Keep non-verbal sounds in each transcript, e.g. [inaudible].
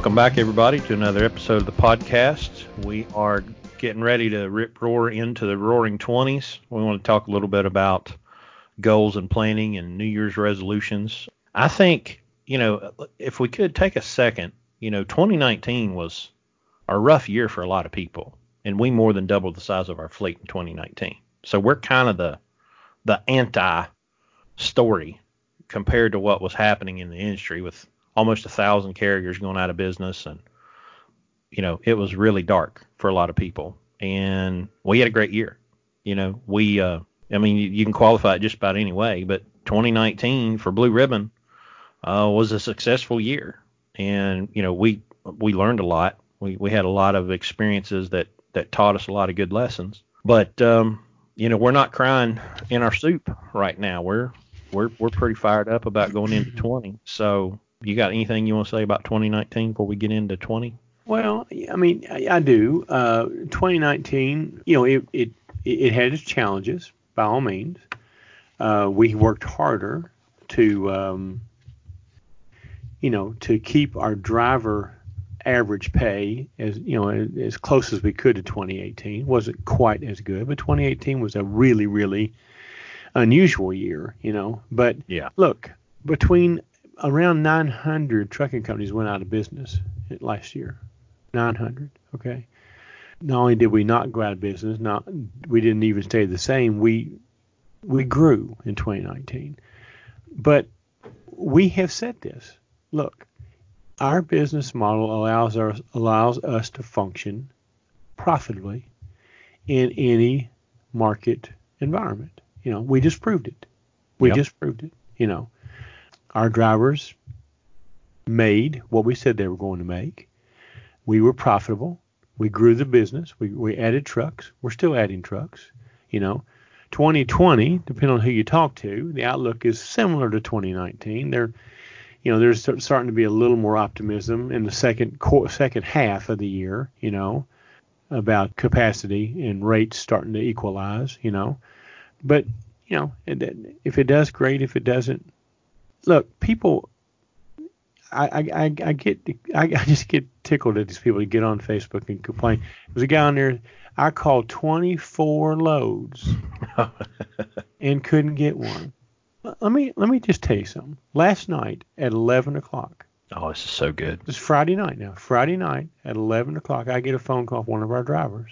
Welcome back, everybody, to another episode of the podcast. We are getting ready to rip roar into the roaring 20s. We want to talk a little bit about goals and planning and New Year's resolutions. I think, you know, if we could take a second, you know, 2019 was a rough year for a lot of people, and we more than doubled the size of our fleet in 2019. So we're kind of the the anti story compared to what was happening in the industry with almost a thousand carriers going out of business and you know it was really dark for a lot of people. And we had a great year you know. We uh i mean you, you can qualify it just about any way but 2019 for blue ribbon uh was a successful year. And you know we we learned a lot. We we had a lot of experiences that that taught us a lot of good lessons. But um you know we're not crying in our soup right now. We're we're we're pretty fired up about going into 20 so you got anything you want to say about 2019 before we get into 20? Well, I mean, I, I do. Uh, 2019, you know, it, it it had its challenges by all means. Uh, we worked harder to, um, you know, to keep our driver average pay as you know as close as we could to 2018. wasn't quite as good, but 2018 was a really really unusual year, you know. But yeah, look, between around 900 trucking companies went out of business last year. 900. Okay. Not only did we not go out of business, not we didn't even stay the same. We we grew in 2019. But we have said this. Look, our business model allows us allows us to function profitably in any market environment. You know, we just proved it. We yep. just proved it. You know, our drivers made what we said they were going to make. We were profitable. We grew the business. We, we added trucks. We're still adding trucks. You know, 2020, depending on who you talk to, the outlook is similar to 2019. There, you know, there's starting to be a little more optimism in the second second half of the year. You know, about capacity and rates starting to equalize. You know, but you know, if it does, great. If it doesn't, look, people. I, I, I get I, I just get tickled at these people who get on Facebook and complain. There's a guy on there. I called 24 loads [laughs] and couldn't get one. Let me let me just tell you something. Last night at 11 o'clock. Oh, this is so good. It's Friday night now. Friday night at 11 o'clock, I get a phone call from one of our drivers.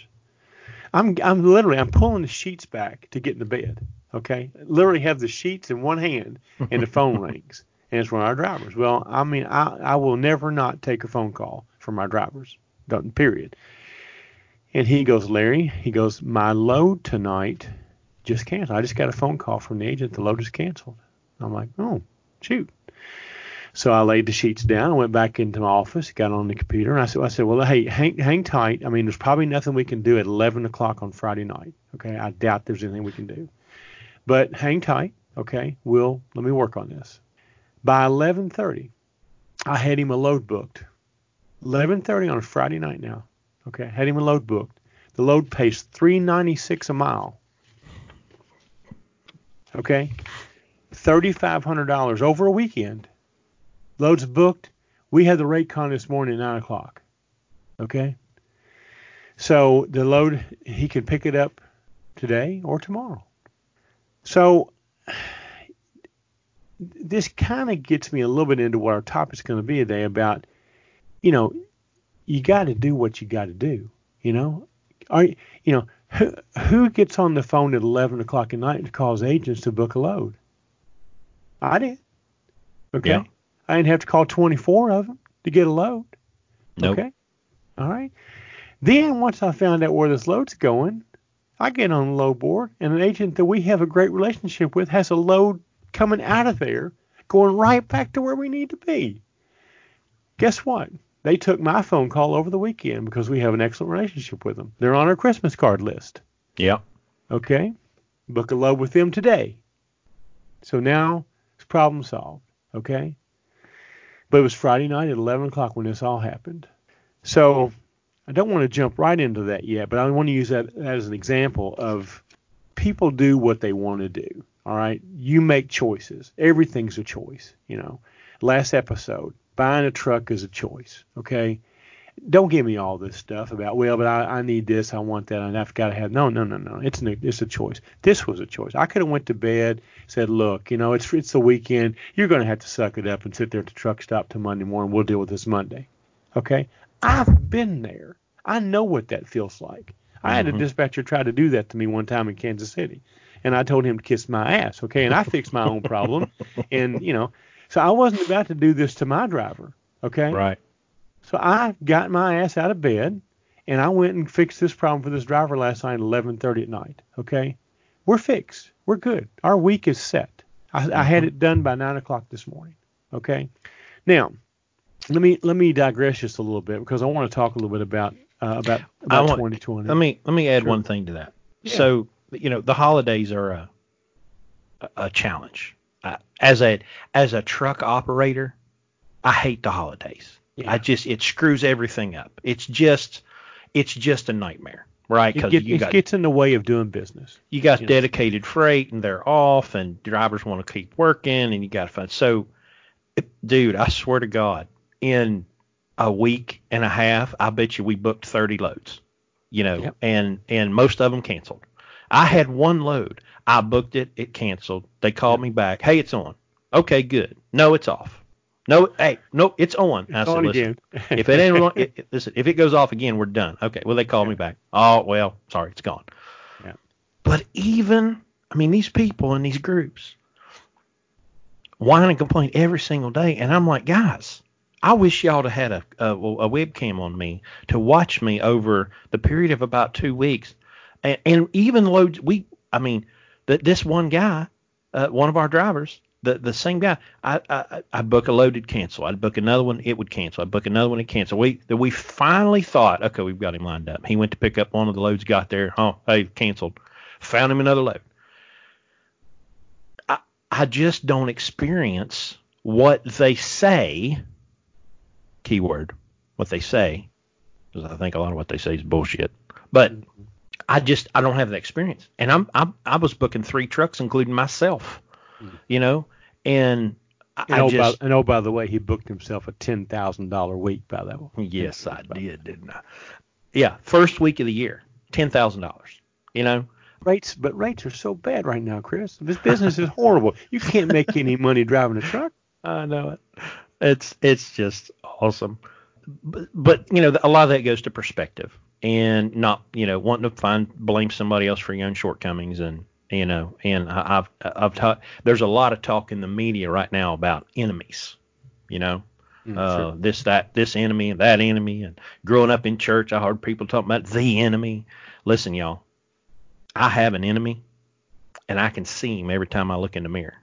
I'm I'm literally I'm pulling the sheets back to get in the bed. Okay, literally have the sheets in one hand and the [laughs] phone rings, and it's one of our drivers. Well, I mean, I I will never not take a phone call from our drivers. Period. And he goes, Larry, he goes, my load tonight just canceled. I just got a phone call from the agent. The load is canceled. I'm like, oh, shoot. So I laid the sheets down. I went back into my office, got on the computer, and I said, I said, well, hey, hang, hang tight. I mean, there's probably nothing we can do at 11 o'clock on Friday night. Okay, I doubt there's anything we can do. But hang tight, okay? We'll let me work on this. By 11:30, I had him a load booked. 11:30 on a Friday night now. Okay, I had him a load booked. The load pays 396 a mile. Okay, $3,500 over a weekend. Loads booked. We had the rate con this morning at nine o'clock. Okay. So the load he can pick it up today or tomorrow. So this kind of gets me a little bit into what our topic's going to be today about, you know, you got to do what you got to do. You know, are you know who who gets on the phone at 11 o'clock at night and calls agents to book a load? I did. Okay. Yeah. I didn't have to call 24 of them to get a load. Nope. Okay. All right. Then once I found out where this load's going, I get on the load board, and an agent that we have a great relationship with has a load coming out of there, going right back to where we need to be. Guess what? They took my phone call over the weekend because we have an excellent relationship with them. They're on our Christmas card list. Yeah. Okay. Book a load with them today. So now it's problem solved. Okay. But it was Friday night at 11 o'clock when this all happened. So I don't want to jump right into that yet, but I want to use that as an example of people do what they want to do. All right, you make choices. Everything's a choice. You know, last episode, buying a truck is a choice. Okay, don't give me all this stuff about well, but I, I need this, I want that, and I've got to have. No, no, no, no. It's an, it's a choice. This was a choice. I could have went to bed, said, look, you know, it's it's the weekend. You're going to have to suck it up and sit there at the truck stop till Monday morning. We'll deal with this Monday. Okay. I've been there. I know what that feels like. I had a Mhm. dispatcher try to do that to me one time in Kansas City, and I told him to kiss my ass. Okay, and I fixed my own problem, [laughs] and you know, so I wasn't about to do this to my driver. Okay. Right. So I got my ass out of bed and I went and fixed this problem for this driver last night at 11:30 at night. Okay, we're fixed. We're good. Our week is set. I, I had it done by nine o'clock this morning. Okay. Now, let me let me digress just a little bit because I want to talk a little bit about uh, about about want- 2020. Let me let me add Sure. one thing to that. Yeah. So you know the holidays are a a- challenge. Uh, as a as a truck operator, I hate the holidays. Yeah. I just it screws everything up. It's just it's just a nightmare, right? it, Because get- you it got gets in the way of doing business. you got you know. dedicated freight and they're off and drivers want to keep working and you got to find so dude i swear to god in a week and a half i bet you we booked 30 loads you know Yep. and and most of them canceled i had one load i booked it it canceled they called me back hey it's on okay good no it's off no hey no it's on I said, on "Listen, if it ain't on, [laughs] it, it- listen, if it goes off again, we're done. Okay. Well, they called me back. Oh, well, sorry, it's gone. Yeah. But even, I mean, these people in these groups whine and complain every single day, and I'm like, guys, I wish y'all to had a, a a webcam on me to watch me over the period of about two weeks, and, and even loads. We, I mean, that this one guy, uh, one of our drivers, the the same guy. I I I book a load, it'd cancel. I'd book another one, it would cancel. I'd book another one, it cancel. We that we finally thought, okay, we've got him lined up. He went to pick up one of the loads, got there, oh, hey, canceled. Found him another load. I I just don't experience what they say. Keyword, what they say, because I think a lot of what they say is bullshit. But I just I don't have that experience, and I'm, I'm I was booking three trucks, including myself, mm-hmm. you know, and I, and, I oh, just by, and oh, by the way, he booked himself a ten thousand dollar week by that one. yes I did, didn't I? Yeah, first week of the year, ten thousand dollars, you know. Rates, but rates are so bad right now, Chris. This business is horrible. You can't make any money driving a truck. [laughs] I know it. It's it's just awesome. But, but you know, a lot of that goes to perspective and not you know wanting to find blame somebody else for your own shortcomings and you know and I, I've I've taught there's a lot of talk in the media right now about enemies. You know, uh, this that this enemy and that enemy and growing up in church I heard people talking about the enemy. Listen, y'all, I have an enemy and I can see him every time I look in the mirror.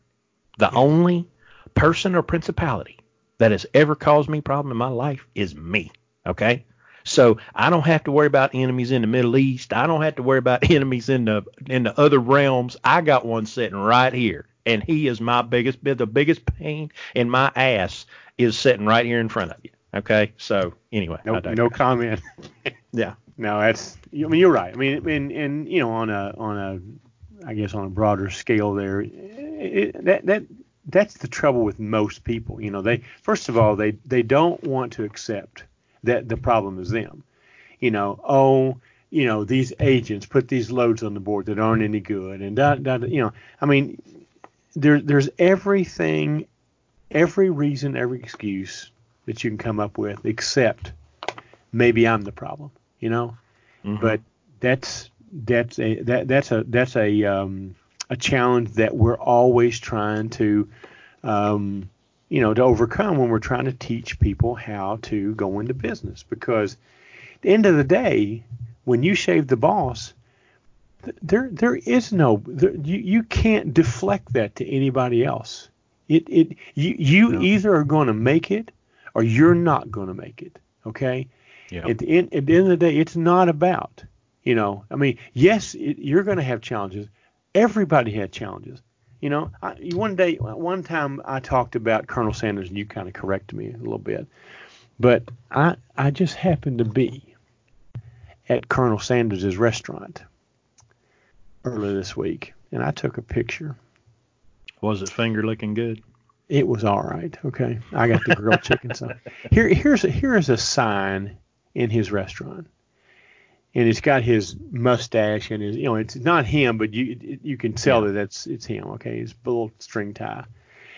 The only person or principality that has ever caused me problem in my life is me. Okay? So I don't have to worry about enemies in the Middle East. I don't have to worry about [laughs] enemies in the in the other realms. I got one sitting right here. And he is my biggest the biggest pain in my ass is sitting right here in front of you. Okay? So anyway, No, no comment. [laughs] yeah. No, that's. I mean, you're right. I mean, and and you know, on a on a, I guess on a broader scale, there, it, that that that's the trouble with most people. You know, they first of all they they don't want to accept that the problem is them. You know, oh, you know, these agents put these loads on the board that aren't any good, and da, da, da, you know, I mean, there there's everything, every reason, every excuse that you can come up with except maybe I'm the problem. You know Mhm. but that's that's a that that's a that's a um, a challenge that we're always trying to um, you know to overcome when we're trying to teach people how to go into business because at the end of the day when you shave the boss there there is no there, you you can't deflect that to anybody else it it you you No. either are going to make it or you're not going to make it okay Yeah. at the end at the end of the day, it's not about you know. I mean, yes, it, you're going to have challenges. Everybody had challenges. You know, I, one day, one time, I talked about Colonel Sanders, and you kind of corrected me a little bit, but I I just happened to be at Colonel Sanders' restaurant earlier this week, and I took a picture. Was it finger looking good? It was all right. Okay, I got the grilled chicken. So here, here's a, here's a sign in his restaurant, and it's got his mustache and his, you know, it's not him, but you you can tell Yeah. that that's it's him. Okay, his little string tie.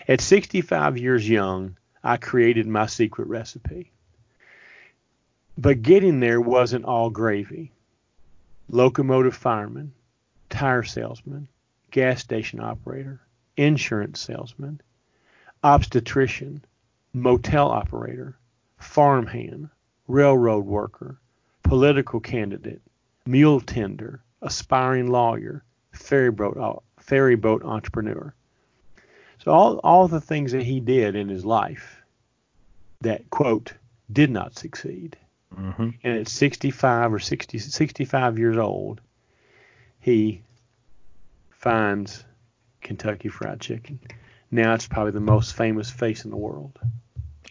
At 65 years young, I created my secret recipe. But getting there wasn't all gravy. Locomotive fireman, tire salesman, gas station operator, insurance salesman, obstetrician, motel operator, farmhand, railroad worker, political candidate, mule tender, aspiring lawyer, ferry boat, ferry boat entrepreneur. So all, all the things that he did in his life that, quote, did not succeed. hmm And at 65 or 60, 65 years old, he finds Kentucky Fried Chicken. Now it's probably the most famous face in the world.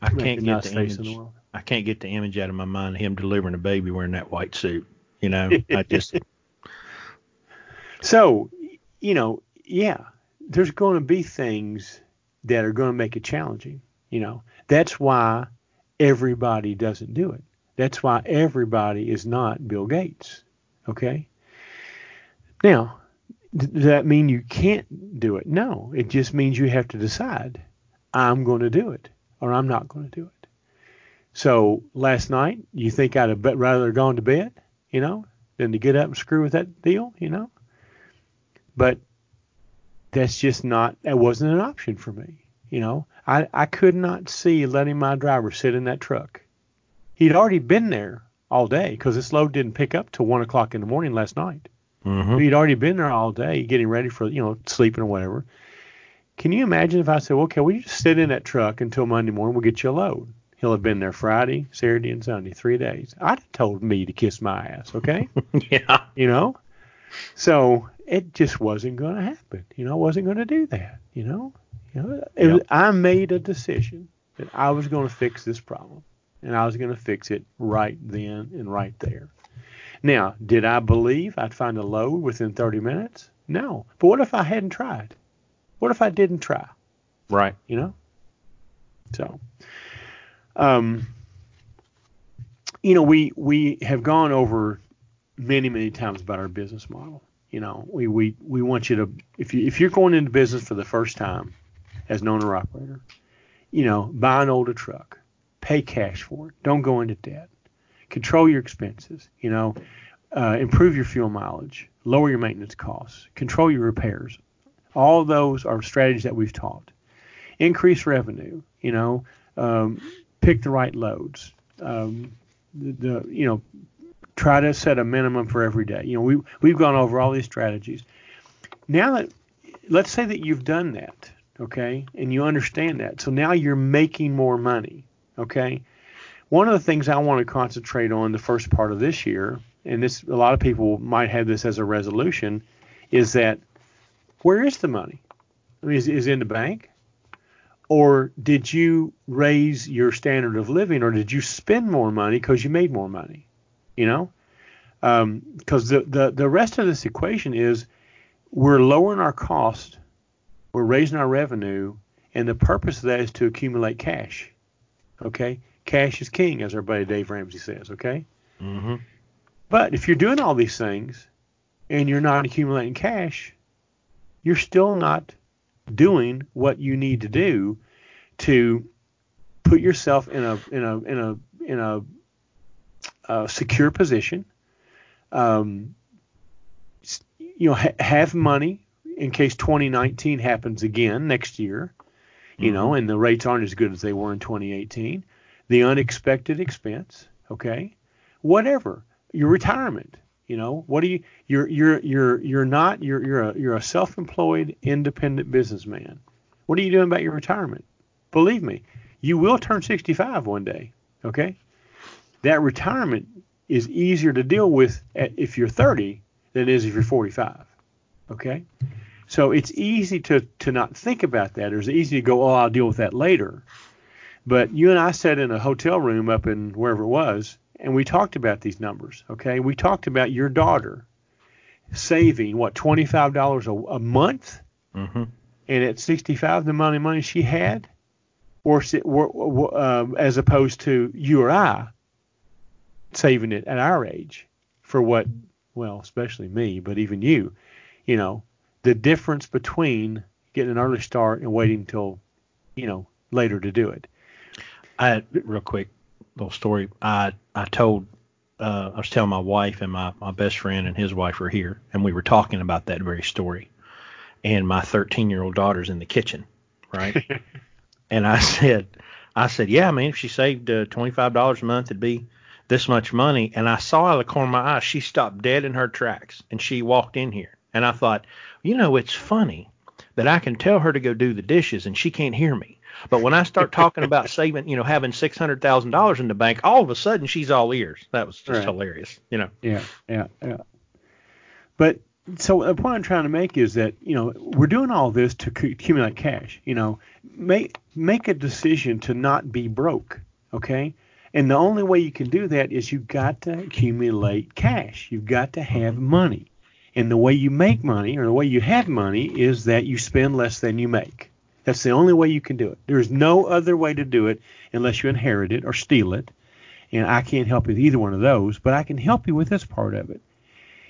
I can't get the face image. in the world. I can't get the image out of my mind of him delivering a baby wearing that white suit. You know, I just [laughs] So, you know, yeah, there's going to be things that are going to make it challenging. You know, that's why everybody doesn't do it. That's why everybody is not Bill Gates. Okay. Now, does that mean you can't do it? No, it just means you have to decide I'm going to do it or I'm not going to do it. So last night, you think I'd have bet rather gone to bed, you know, than to get up and screw with that deal, you know? But that's just not, that wasn't an option for me. You know, I, I could not see letting my driver sit in that truck. He'd already been there all day because this load didn't pick up till one o'clock in the morning last night. hmm He'd already been there all day getting ready for, you know, sleeping or whatever. Can you imagine if I said, well, okay, will you just sit in that truck until Monday morning? We'll get you a load. He'll have been there Friday, Saturday, and Sunday, three days. I'd have told me to kiss my ass, okay? [laughs] yeah. you know? So it just wasn't going to happen. You know, I wasn't going to do that, you know? You know, it was, I made a decision that I was going to fix this problem and I was going to fix it right then and right there. Now, did I believe I'd find a load within 30 minutes? No. But what if I hadn't tried? What if I didn't try? Right. you know. So, um, you know, we we have gone over many many times about our business model. You know, we we we want you to if you if you're going into business for the first time as an owner operator, you know, buy an older truck, pay cash for it, don't go into debt, control your expenses. You know, uh, improve your fuel mileage, lower your maintenance costs, control your repairs. All those are strategies that we've taught increase revenue. You know, um, pick the right loads. Um, the, the you know, try to set a minimum for every day. You know, we we've gone over all these strategies. Now that let's say that you've done that, okay, and you understand that, so now you're making more money, okay. One of the things I want to concentrate on the first part of this year, and this a lot of people might have this as a resolution, is that where is the money? I mean, is, is it in the bank? Or did you raise your standard of living or did you spend more money because you made more money? You know? Because the, the the rest of this equation is we're lowering our cost we're raising our revenue and the purpose of that is to accumulate cash. Okay? Cash is king as our buddy dave ramsey says okay? Mm-hmm. but if you're doing all these things and you're not accumulating cash you're still not doing what you need to do to put yourself in a in a in a in a, uh secure position. Um, you know, ha- have money in case 2019 happens again next year. You know, and the rates aren't as good as they were in 2018. The unexpected expense, okay, whatever your retirement. You know, what do you? You're you're you're you're not you're you're a you're a self-employed independent businessman. What are you doing about your retirement? Believe me, you will turn 65 one day. Okay, that retirement is easier to deal with at, if you're 30 than it is if you're 45. Okay, so it's easy to to not think about that, or it's easy to go, oh, I'll deal with that later. But you and I sat in a hotel room up in wherever it was, and we talked about these numbers. Okay, we talked about your daughter saving what twenty five dollars a month hmm and at 65 the amount of money she had, or, or um, as opposed to you or I saving it at our age for what, well, especially me, but even you, you know, the difference between getting an early start and waiting until, you know, later to do it. I real quick little story. I I told uh, I was telling my wife and my my best friend and his wife were here, and we were talking about that very story. And my 13 year old daughter's in the kitchen, right? [laughs] and I said, I said, yeah, I mean, if she saved uh, $25 a month, it'd be this much money. And I saw out of the corner of my eye, she stopped dead in her tracks, and she walked in here. And I thought, you know, it's funny that I can tell her to go do the dishes and she can't hear me. But when I start [laughs] talking about saving, you know, having six hundred thousand dollars in the bank, all of a sudden she's all ears. That was just right. hilarious, you know. Yeah, yeah, yeah. But so uh, the point I'm trying to make is that you know we're doing all this to accumulate cash. You know, make make a decision to not be broke. Okay. And the only way you can do that is you've got to accumulate cash. You've got to have money. And the way you make money or the way you have money is that you spend less than you make. That's the only way you can do it. There's no other way to do it unless you inherit it or steal it. And I can't help you with either one of those, but I can help you with this part of it.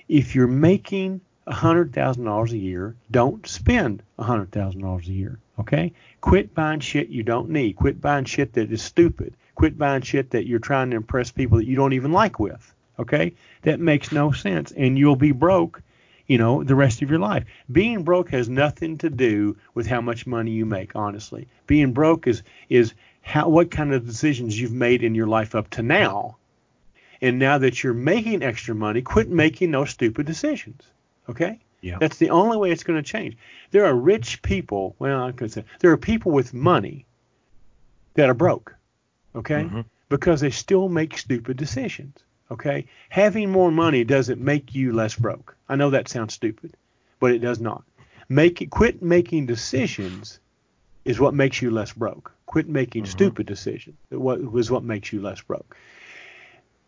If you're making $100,000 a year, don't spend $100,000 a year. Okay? Quit buying shit you don't need. Quit buying shit that is stupid. Quit buying shit that you're trying to impress people that you don't even like with. Okay? That makes no sense. And you'll be broke you know, the rest of your life. Being broke has nothing to do with how much money you make, honestly. Being broke is is how what kind of decisions you've made in your life up to now. And now that you're making extra money, quit making those stupid decisions. Okay? Yeah. That's the only way it's going to change. There are rich people, well, I could say there are people with money that are broke. Okay? Mm-hmm. Because they still make stupid decisions. Okay? Having more money doesn't make you less broke. I know that sounds stupid, but it does not. Make it, quit making decisions is what makes you less broke. Quit making mm-hmm. stupid decisions. What was what makes you less broke.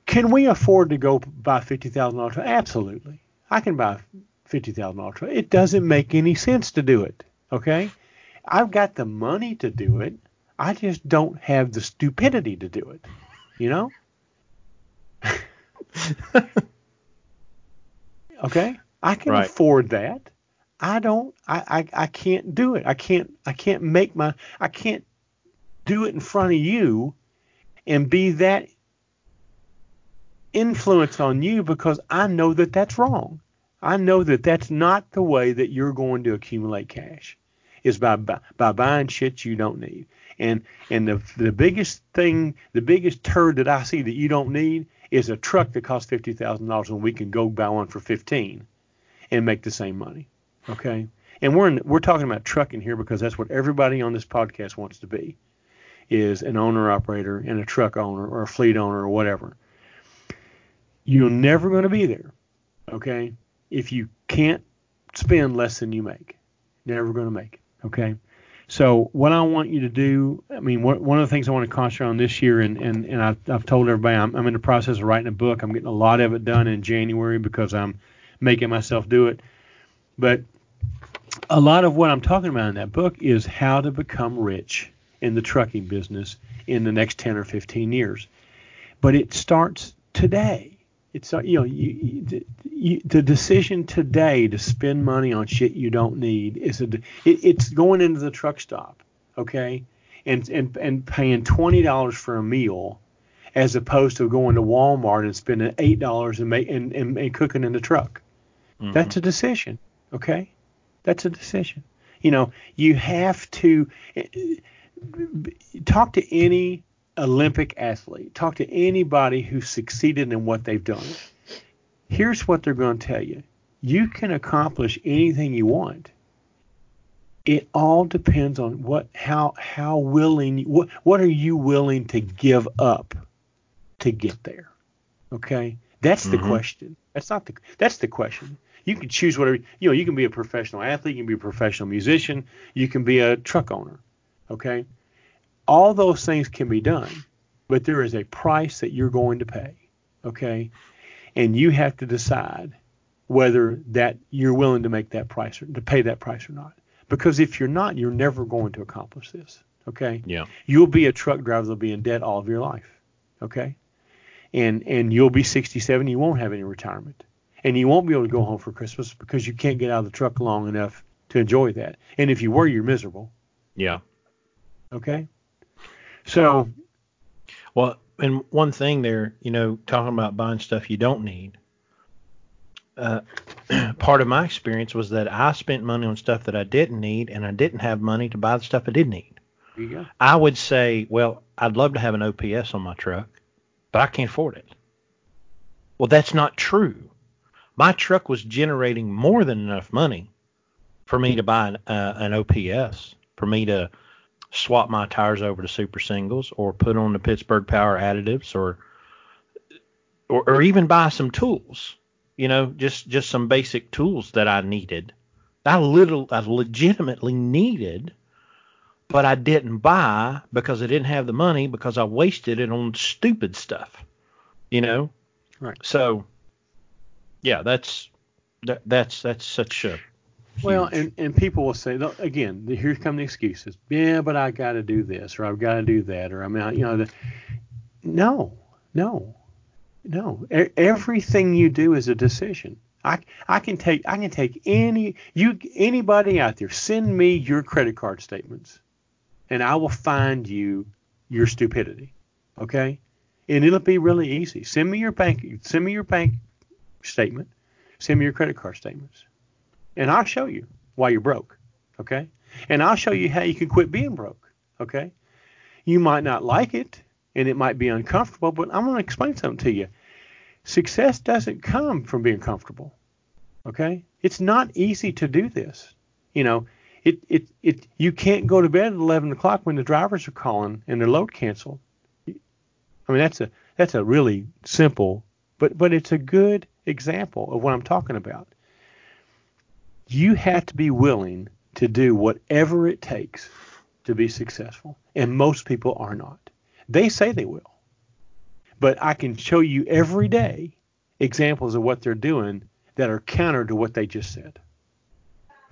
Can we afford to go buy fifty thousand dollars? Absolutely. I can buy fifty thousand dollars. It doesn't make any sense to do it. Okay? I've got the money to do it. I just don't have the stupidity to do it. You know? [laughs] [laughs] okay, I can right. afford that. I don't. I, I I can't do it. I can't. I can't make my. I can't do it in front of you, and be that influence on you because I know that that's wrong. I know that that's not the way that you're going to accumulate cash. Is by by, by buying shit you don't need. And and the the biggest thing, the biggest turd that I see that you don't need is a truck that costs fifty thousand dollars and we can go buy one for fifteen and make the same money. Okay? And we're in, we're talking about trucking here because that's what everybody on this podcast wants to be is an owner operator and a truck owner or a fleet owner or whatever. You're never going to be there, okay? If you can't spend less than you make, never going to make okay? So what I want you to do, I mean, what, one of the things I want to concentrate on this year, and and, and I've, I've told everybody I'm, I'm in the process of writing a book. I'm getting a lot of it done in January because I'm making myself do it. But a lot of what I'm talking about in that book is how to become rich in the trucking business in the next 10 or 15 years. But it starts today. It's you know you, you, the decision today to spend money on shit you don't need is a it, it's going into the truck stop, okay, and and and paying twenty dollars for a meal, as opposed to going to Walmart and spending eight dollars and, make, and, and and cooking in the truck. Mm-hmm. That's a decision, okay? That's a decision. You know, you have to eh, talk to any Olympic athlete, talk to anybody who's succeeded in what they've done. Here's what they're going to tell you you can accomplish anything you want. It all depends on what how how willing what what are you willing to give up to get there. Okay? That's the mm-hmm. question. That's not the that's the question. You can choose whatever you know, you can be a professional athlete, you can be a professional musician, you can be a truck owner. Okay? All those things can be done, but there is a price that you're going to pay. Okay? And you have to decide whether that you're willing to make that price or to pay that price or not. Because if you're not, you're never going to accomplish this. Okay. Yeah. You'll be a truck driver that'll be in debt all of your life. Okay. And and you'll be 67. You won't have any retirement, and you won't be able to go home for Christmas because you can't get out of the truck long enough to enjoy that. And if you were, you're miserable. Yeah. Okay. So Well, and one thing there, you know, talking about buying stuff you don't need. Uh, [clears throat] part of my experience was that I spent money on stuff that I didn't need, and I didn't have money to buy the stuff I did need. go. I would say, well, I'd love to have an OPS on my truck, but I can't afford it. Well, that's not true. My truck was generating more than enough money for me to buy an, uh, an OPS, for me to swap my tires over to super singles or put on the Pittsburgh Power additives or or, or even buy some tools. You know, just just some basic tools that I needed. I little I legitimately needed but I didn't buy because I didn't have the money because I wasted it on stupid stuff. You know? Right. So yeah, that's that, that's that's such a Well, and, and people will say again, the- here come the excuses. Yeah, but I got to do this, or I've got to do that, or I mean, I- you know, the, no, no, no. E- everything you do is a decision. I I can take I can take any you anybody out there send me your credit card statements, and I will find you your stupidity. Okay, and it'll be really easy. Send me your bank send me your bank statement. Send me your credit card statements and I'll show you why you're broke. Okay? And I'll show you how you can quit being broke. Okay? You might not like it and it might be uncomfortable, but I'm going to explain something to you. Success doesn't come from being comfortable. Okay? It's not easy to do this. You know, it, it, it, you can't go to bed at 11 o'clock when the drivers are calling and their load canceled. I mean, that's a, that's a really simple, but, but it's a good example of what I'm talking about you have to be willing to do whatever it takes to be successful. And most people are not. They say they will. But I can show you every day examples of what they're doing that are counter to what they just said.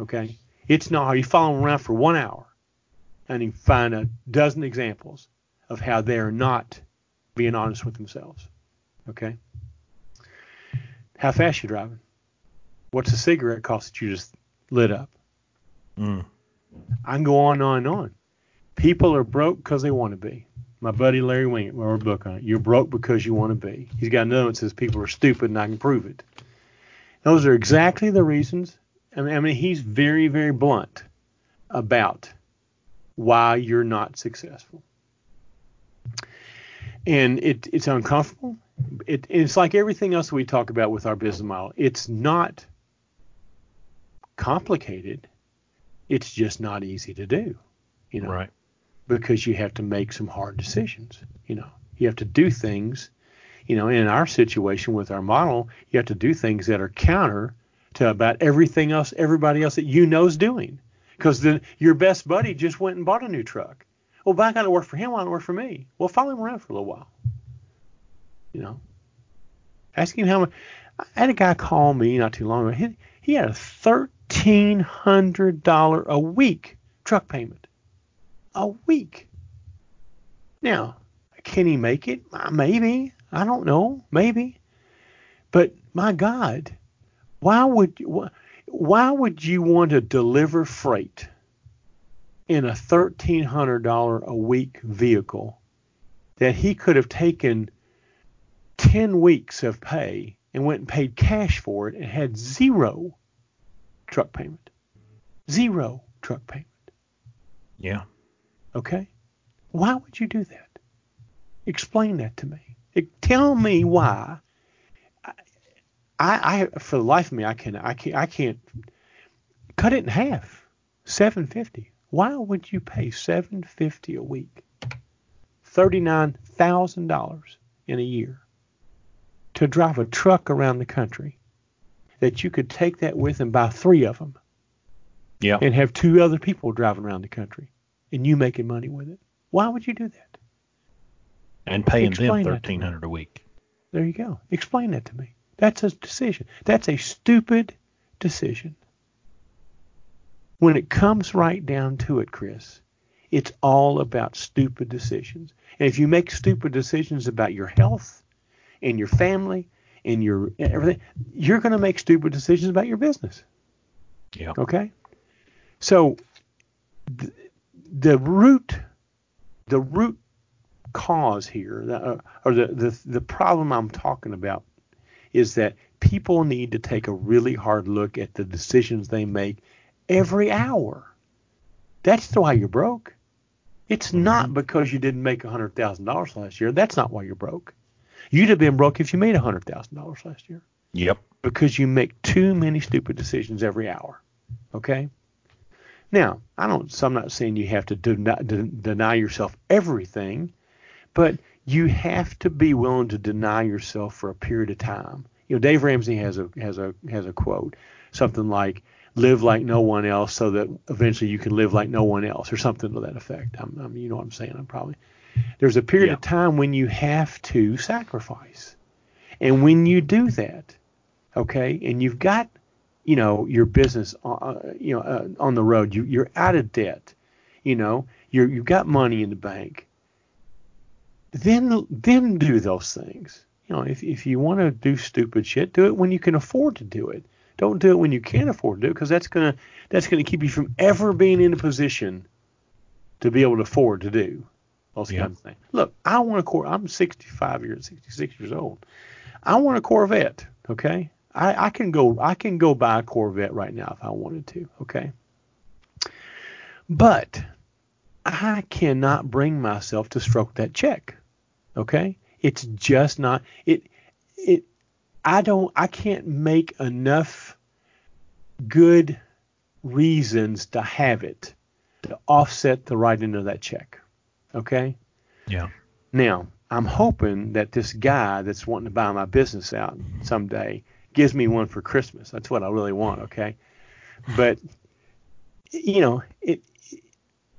Okay? It's not how You follow them around for one hour and you find a dozen examples of how they are not being honest with themselves. Okay? How fast you driving? What's a cigarette cost that you just lit up? mm, I can go on and on and on. People are broke because they want to be. My buddy Larry Winget wrote a book on it. You're broke because you want to be. He's got another one that says people are stupid and I can prove it. Those are exactly the reasons. I mean, I mean he's very, very blunt about why you're not successful. And it, it's uncomfortable. It, it's like everything else we talk about with our business model. It's not complicated. It's just not easy to do, you know, right. because you have to make some hard decisions. You know, you have to do things. You know, in our situation with our model, you have to do things that are counter to about everything else, everybody else that you know is doing. Because then your best buddy just went and bought a new truck. Well, but I got to work for him. Why don't work for me? Well, follow him around for a little while. You know, ask him how much. I had a guy call me not too long ago. He, he had a thirteen hundred dollar a week truck payment. A week. Now, can he make it? Uh, Maybe. I don't know. Maybe. But my God, why would why would you want to deliver freight in a thirteen hundred dollar a week vehicle that he could have taken ten weeks of pay and went and paid cash for it and had zero truck payment? Zero truck payment. Yeah. Okay? Why would you do that? Explain that to me. It- Tell me why. I, I, for the life of me, I can, I can't, I can't cut it in half. Seven fifty. Why would you pay seven fifty a week? Thirty nine thousand dollars in a year to drive a truck around the country that you could take that with and buy three of them Yeah. and have two other people driving around the country and you making money with it. Why would you do that? And paying Explain them thirteen hundred a week. There you go. Explain that to me. That's a decision. That's a stupid decision. when it comes right down to it, Chris, it's all about stupid decisions. And if you make stupid decisions about your health and your family and your everything, you're going to make stupid decisions about your business. Yeah. Okay. So the, the root, the root cause here, uh, or the, the the problem I'm talking about, is that people need to take a really hard look at the decisions they make every hour. That's why you're broke. It's Mm-hmm. not because you didn't make hundred thousand dollars last year. That's not why you're broke. You'd have been broke if you made hundred thousand dollars last year Yep. because you make too many stupid decisions every hour. Okay. Now, I don't. So I'm not saying you have to deny, deny yourself everything, but you have to be willing to deny yourself for a period of time. You know, Dave Ramsey has a has a has a quote, something like "Live like no one else, so that eventually you can live like no one else," or something to that effect. I'm, I'm you know what I'm saying. I'm probably there's a period Yeah. of time when you have to sacrifice, and when you do that, okay, and you've got you know your business uh, you know uh, on the road you you're out of debt you know you're you've got money in the bank then then do those things. You know if if you want to do stupid shit do it when you can afford to do it. Don't do it when you can't afford to do it because that's gonna that's gonna keep you from ever being in a position to be able to afford to do those Yeah. kinds of things look i want a cor i'm 65 years 66 years old i want a corvette okay I, I can go I can go buy a Corvette right now if I wanted to, okay? But I cannot bring myself to stroke that check. Okay? It's just not it it I don't I can't make enough good reasons to have it to offset the writing of that check. Okay? Yeah. Now, I'm hoping that this guy that's wanting to buy my business out someday gives me one for Christmas. That's what I really want, okay? But you know, it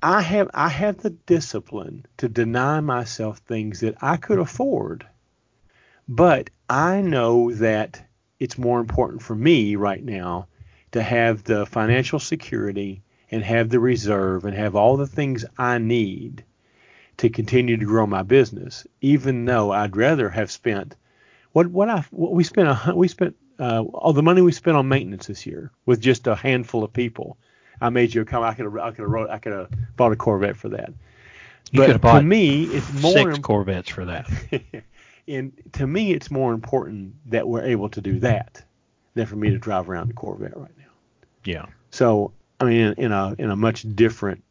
I have I have the discipline to deny myself things that I could afford. But I know that it's more important for me right now to have the financial security and have the reserve and have all the things I need to continue to grow my business, even though I'd rather have spent what what I what we spent a, we spent uh, all the money we spent on maintenance this year with just a handful of people. I made you a comment. I could have I could have wrote I could have bought a Corvette for that. You but to me, it's more Six Corvettes for that. [laughs] and to me, it's more important that we're able to do that than for me to drive around the Corvette right now. Yeah. So I mean, in, in a in a much different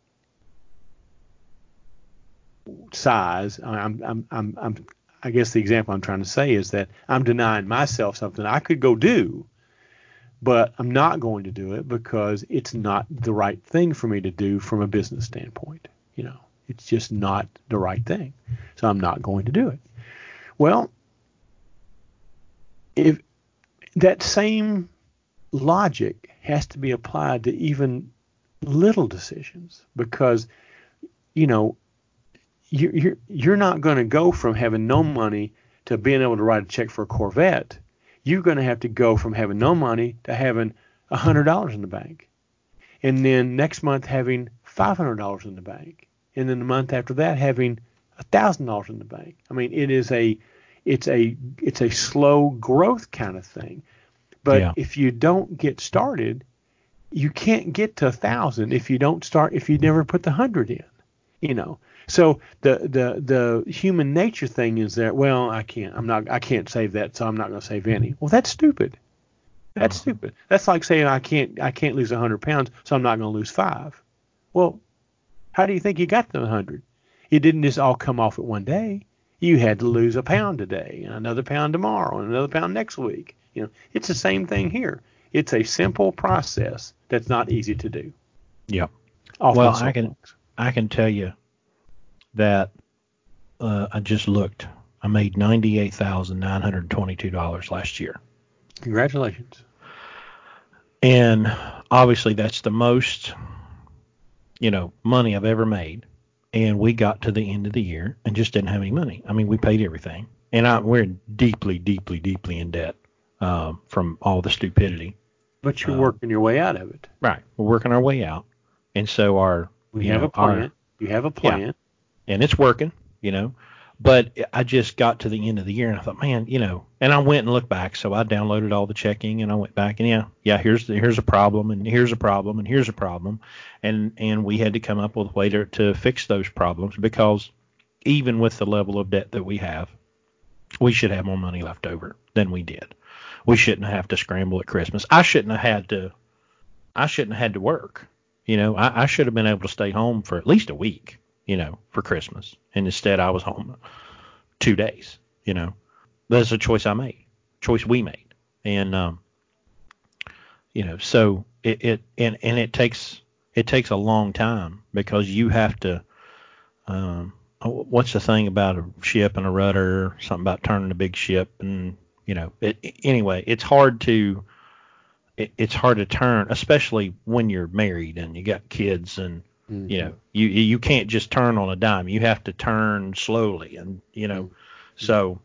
size, I'm I'm I'm I'm I guess the example I'm trying to say is that I'm denying myself something I could go do, but I'm not going to do it because it's not the right thing for me to do from a business standpoint. You know, it's just not the right thing, so I'm not going to do it. Well, if that same logic has to be applied to even little decisions because you know you- you're you're not going to go from having no money to being able to write a check for a Corvette. You're going to have to go from having no money to having a hundred dollars in the bank, and then next month having five hundred dollars in the bank, and then the month after that having a thousand dollars in the bank. I mean, it is a it's a it's a slow growth kind of thing. But Yeah. if you don't get started, you can't get to a thousand if you don't start if you never put the hundred in. You know. So the the the human nature thing is that well I can't I'm not I can't save that so I'm not going to save any. Well that's stupid. That's Uh-huh. stupid. That's like saying I can't I can't lose a hundred pounds so I'm not going to lose five. Well, how do you think you got to the hundred? It didn't just all come off at one day. You had to lose a pound today and another pound tomorrow and another pound next week. You know, it's the same thing here. It's a simple process that's not easy to do. Yep. Often Well, I can- I can tell you that uh, I just looked. I made ninety-eight thousand nine hundred twenty-two dollars last year, Congratulations. and obviously that's the most, you know, money I've ever made. And we got to the end of the year and just didn't have any money. I mean, we paid everything, and I, we're deeply, deeply, deeply in debt um, from all the stupidity. But you're Um, working your way out of it. Right. We're working our way out, and so our We have know, a plan. our- you have a plan. And it's working, you know. But I just got to the end of the year and I thought, man, you know, and I went and looked back. So I downloaded all the checking and I went back and yeah, yeah, here's the, here's a problem and here's a problem and here's a problem, and and we had to come up with a way to to fix those problems because even with the level of debt that we have, we should have more money left over than we did. We shouldn't have to scramble at Christmas. I shouldn't have had to. I shouldn't have had to work. You know, I, I should have been able to stay home for at least a week. You know, for Christmas, and instead I was home two days. You know, that's a choice I made, choice we made, and um, you know, so it, it and and it takes it takes a long time because you have to. Um, oh, what's the thing about a ship and a rudder? Something about turning a big ship, and you know, it, anyway, it's hard to it, it's hard to turn, especially when you're married and you got kids, and Mhm. you know, you you can't just turn on a dime. You have to turn slowly, and you know, so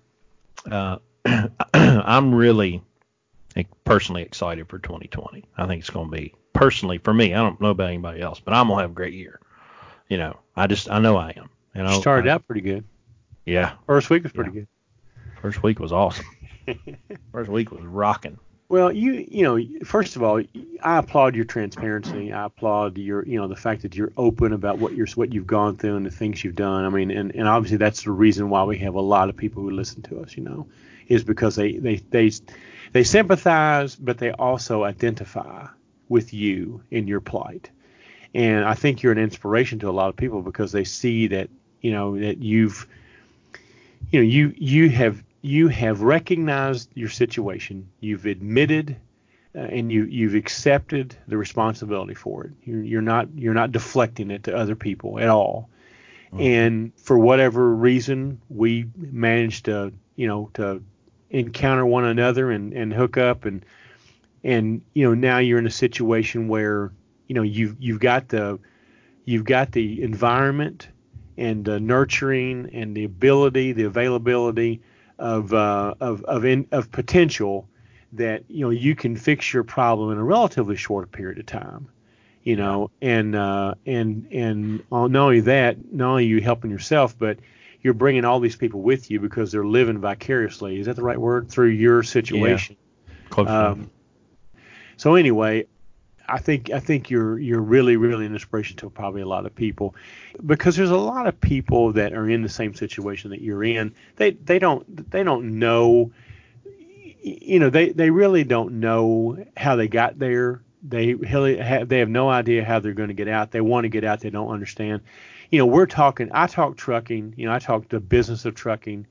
uh, [clears throat] I'm really personally excited for 2020. I think it's going to be personally for me. I don't know about anybody else, but I'm gonna have a great year. You know, I just I know I am. And I started I, out pretty good. Yeah, First week was pretty good. first week was awesome. [laughs] First week was rocking. Well, you you know, first of all, I applaud your transparency. I applaud your you know the fact that you're open about what you're what you've gone through and the things you've done. I mean, and, and obviously that's the reason why we have a lot of people who listen to us. You know, is because they they they they sympathize, but they also identify with you in your plight. And I think you're an inspiration to a lot of people because they see that you know that you've you know you you have you have recognized your situation you've admitted uh, and you you've accepted the responsibility for it. You're, you're not you're not deflecting it to other people at all. And for whatever reason we managed to you know to encounter one another and and hook up and and you know now you're in a situation where you know you've you've got the you've got the environment and the nurturing and the ability, the availability of uh, of of, in, of potential that you know you can fix your problem in a relatively short period of time. You know, and uh, and and not only that, not only are you helping yourself, but you're bringing all these people with you because they're living vicariously. Is that the right word? Through your situation. Close enough. Um, so anyway, I think I think you're you're really really an inspiration to probably a lot of people because there's a lot of people that are in the same situation that you're in. They they don't they don't know you know they they really don't know how they got there. They really have, they have no idea how they're going to get out. They want to get out. They don't understand. You know, we're talking. I talk trucking. You know, I talk the business of trucking.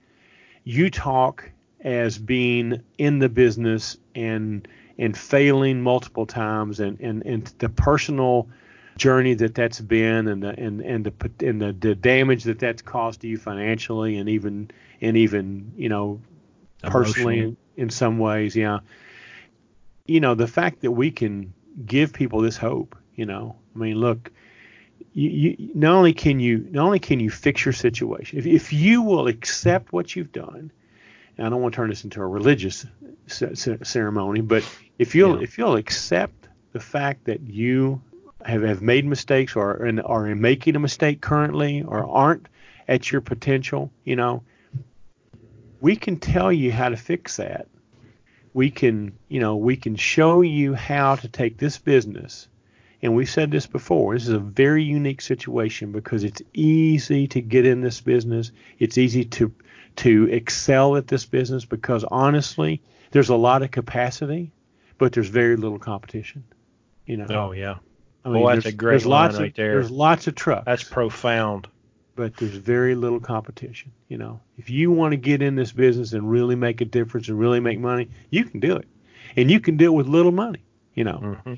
You talk as being in the business and and failing multiple times and and, and the personal journey that that's been and the and and the and the, the damage that that's caused to you financially and even and even you know personally in, in some ways yeah. You know the fact that we can give people this hope you know i mean look you, you not only can you not only can you fix your situation if, if you will accept what you've done I don't want to turn this into a religious c- c- ceremony, but if you'll Yeah. if you'll accept the fact that you have, have made mistakes or are in, are making a mistake currently or aren't at your potential, you know, we can tell you how to fix that. We can, you know, we can show you how to take this business. And we've said this before. This is a very unique situation because it's easy to get in this business. It's easy to to excel at this business because honestly, there's a lot of capacity, but there's very little competition. You know, oh yeah, I Boy, that's there's- a great there's lots right of, there. There's lots of trucks, that's profound. but there's very little competition. You know, if you want to get in this business and really make a difference and really make money, you can do it, and you can do it with little money. You know, hmm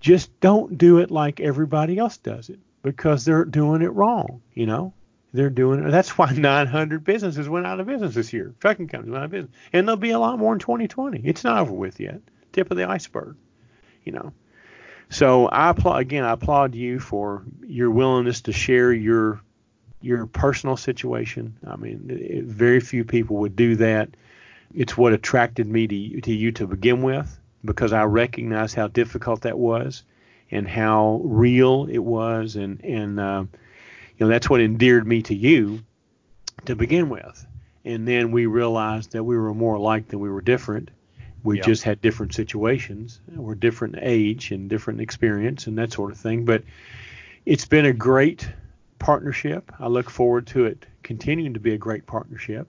just don't do it like everybody else does it because they're doing it wrong. You know, they're doing. That's why [laughs] 900 businesses went out of business this year. Trucking companies went out of business, and there'll be a lot more in 2020. It's not over with yet. Tip of the iceberg. You know. So I applaud again. I applaud you for your willingness to share your your personal situation. I mean, it, very few people would do that. It's what attracted me to to you to begin with because I recognized how difficult that was and how real it was, and and uh, you know that's what endeared me to you to begin with. And then we realized that we were more alike than we were different. We Yeah. just had different situations. We're different age and different experience and that sort of thing. But it's been a great partnership. I look forward to it continuing to be a great partnership.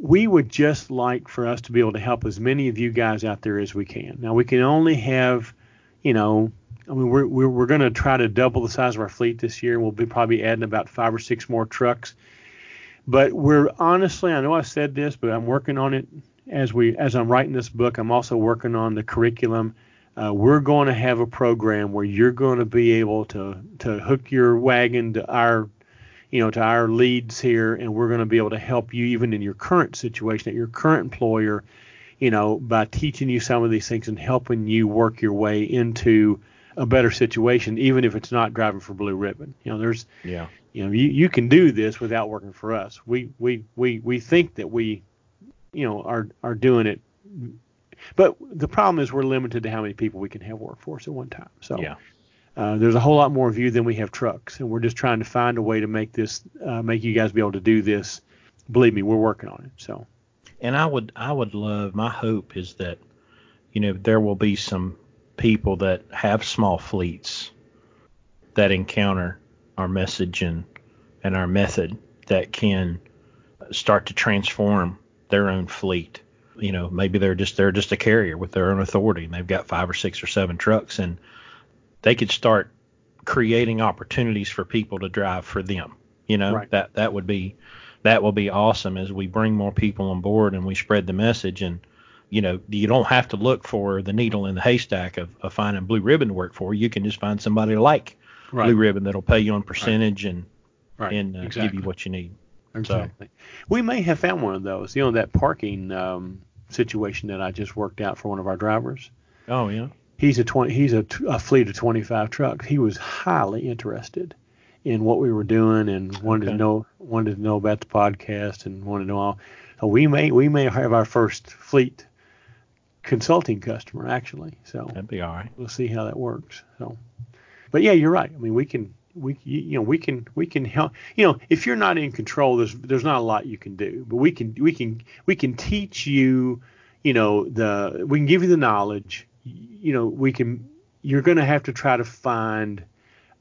We would just like for us to be able to help as many of you guys out there as we can. Now we can only have, you know, I mean we're we're, we're going to try to double the size of our fleet this year. We'll be probably adding about five or six more trucks. But we're honestly, I know I said this, but I'm working on it as we as I'm writing this book. I'm also working on the curriculum. Uh, we're going to have a program where you're going to be able to to hook your wagon to our you know to our leads here and we're going to be able to help you even in your current situation at your current employer you know by teaching you some of these things and helping you work your way into a better situation even if it's not driving for blue ribbon you know there's Yeah. you know you, you can do this without working for us we we we we think that we you know are are doing it but the problem is we're limited to how many people we can have work for us at one time so Yeah. uh, there's a whole lot more of you than we have trucks, and we're just trying to find a way to make this, uh, make you guys be able to do this. Believe me, we're working on it. So, And I would I would love my hope is that you know there will be some people that have small fleets that encounter our message and and our method that can start to transform their own fleet. You know, maybe they're just they're just a carrier with their own authority and they've got five or six or seven trucks and they could start creating opportunities for people to drive for them. You know, Right. that that would be that will be awesome as we bring more people on board and we spread the message and you know you don't have to look for the needle in the haystack of, of finding blue ribbon to work for you can just find somebody like right, blue ribbon that'll pay you on percentage and right, and uh, exactly, give you what you need exactly. We may have found one of those. You know, that parking um, situation that I just worked out for one of our drivers. oh yeah He's a 20, he's a, t- a fleet of 25 trucks. He was highly interested in what we were doing and wanted Okay. to know wanted to know about the podcast and wanted to know all. So we may we may have our first fleet consulting customer actually. So that'd be all right we'll see how that works. So, but yeah, you're right. I mean, we can we you know we can we can help. You know, if you're not in control, there's there's not a lot you can do. But we can we can we can teach you. You know, the we can give you the knowledge. You know, we can. You're going to have to try to find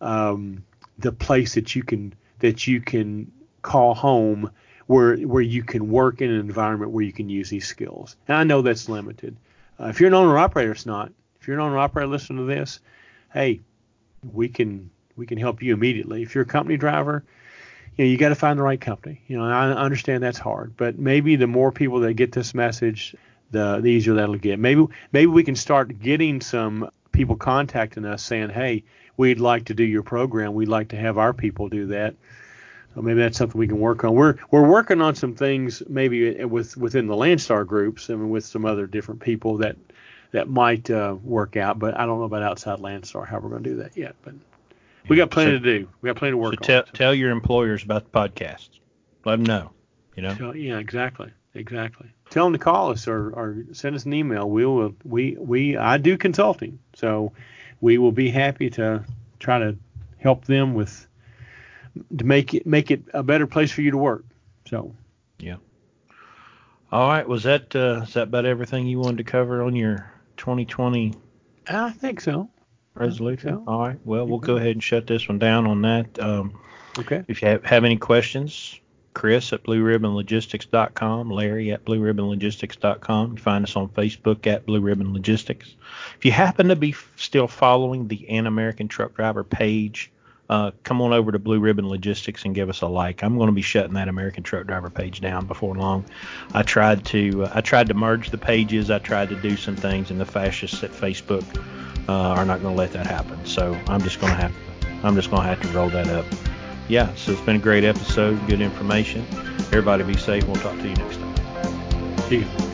um, the place that you can that you can call home where where you can work in an environment where you can use these skills. And I know that's limited. Uh, if you're an owner operator, it's not. If you're an owner operator listening to this, hey, we can we can help you immediately. If you're a company driver, you know you got to find the right company. You know, I understand that's hard, but maybe the more people that get this message, the the easier that'll get. Maybe maybe we can start getting some people contacting us saying, hey, we'd like to do your program. We'd like to have our people do that. So maybe that's something we can work on. We're we're working on some things maybe with within the Landstar groups and with some other different people that that might uh, work out. But I don't know about outside Landstar how we're going to do that yet. But we got plenty So- to do. We got plenty to work so tell on. tell your employers about the podcast let them know you know So, yeah, exactly, exactly. Tell them to call us or, or send us an email. We will. We we I do consulting, so we will be happy to try to help them with to make it make it a better place for you to work. So Yeah. all right was that uh is that about everything you wanted to cover on your 2020 I think so. resolution so. all right well we'll go ahead and shut this one down on that um Okay. If you have, have any questions, Chris at blueribbonlogistics.com, Larry at blueribbonlogistics.com. You find us on Facebook at Blue Ribbon Logistics. If you happen to be f- still following the An American Truck Driver page, uh, come on over to Blue Ribbon Logistics and give us a like. I'm going to be shutting that American Truck Driver page down before long. I tried to uh, I tried to merge the pages. I tried to do some things, and the fascists at Facebook uh, are not going to let that happen. So I'm just going to have I'm just going to have to roll that up yeah, so it's been a great episode, good information. Everybody be safe. We'll talk to you next time. See you.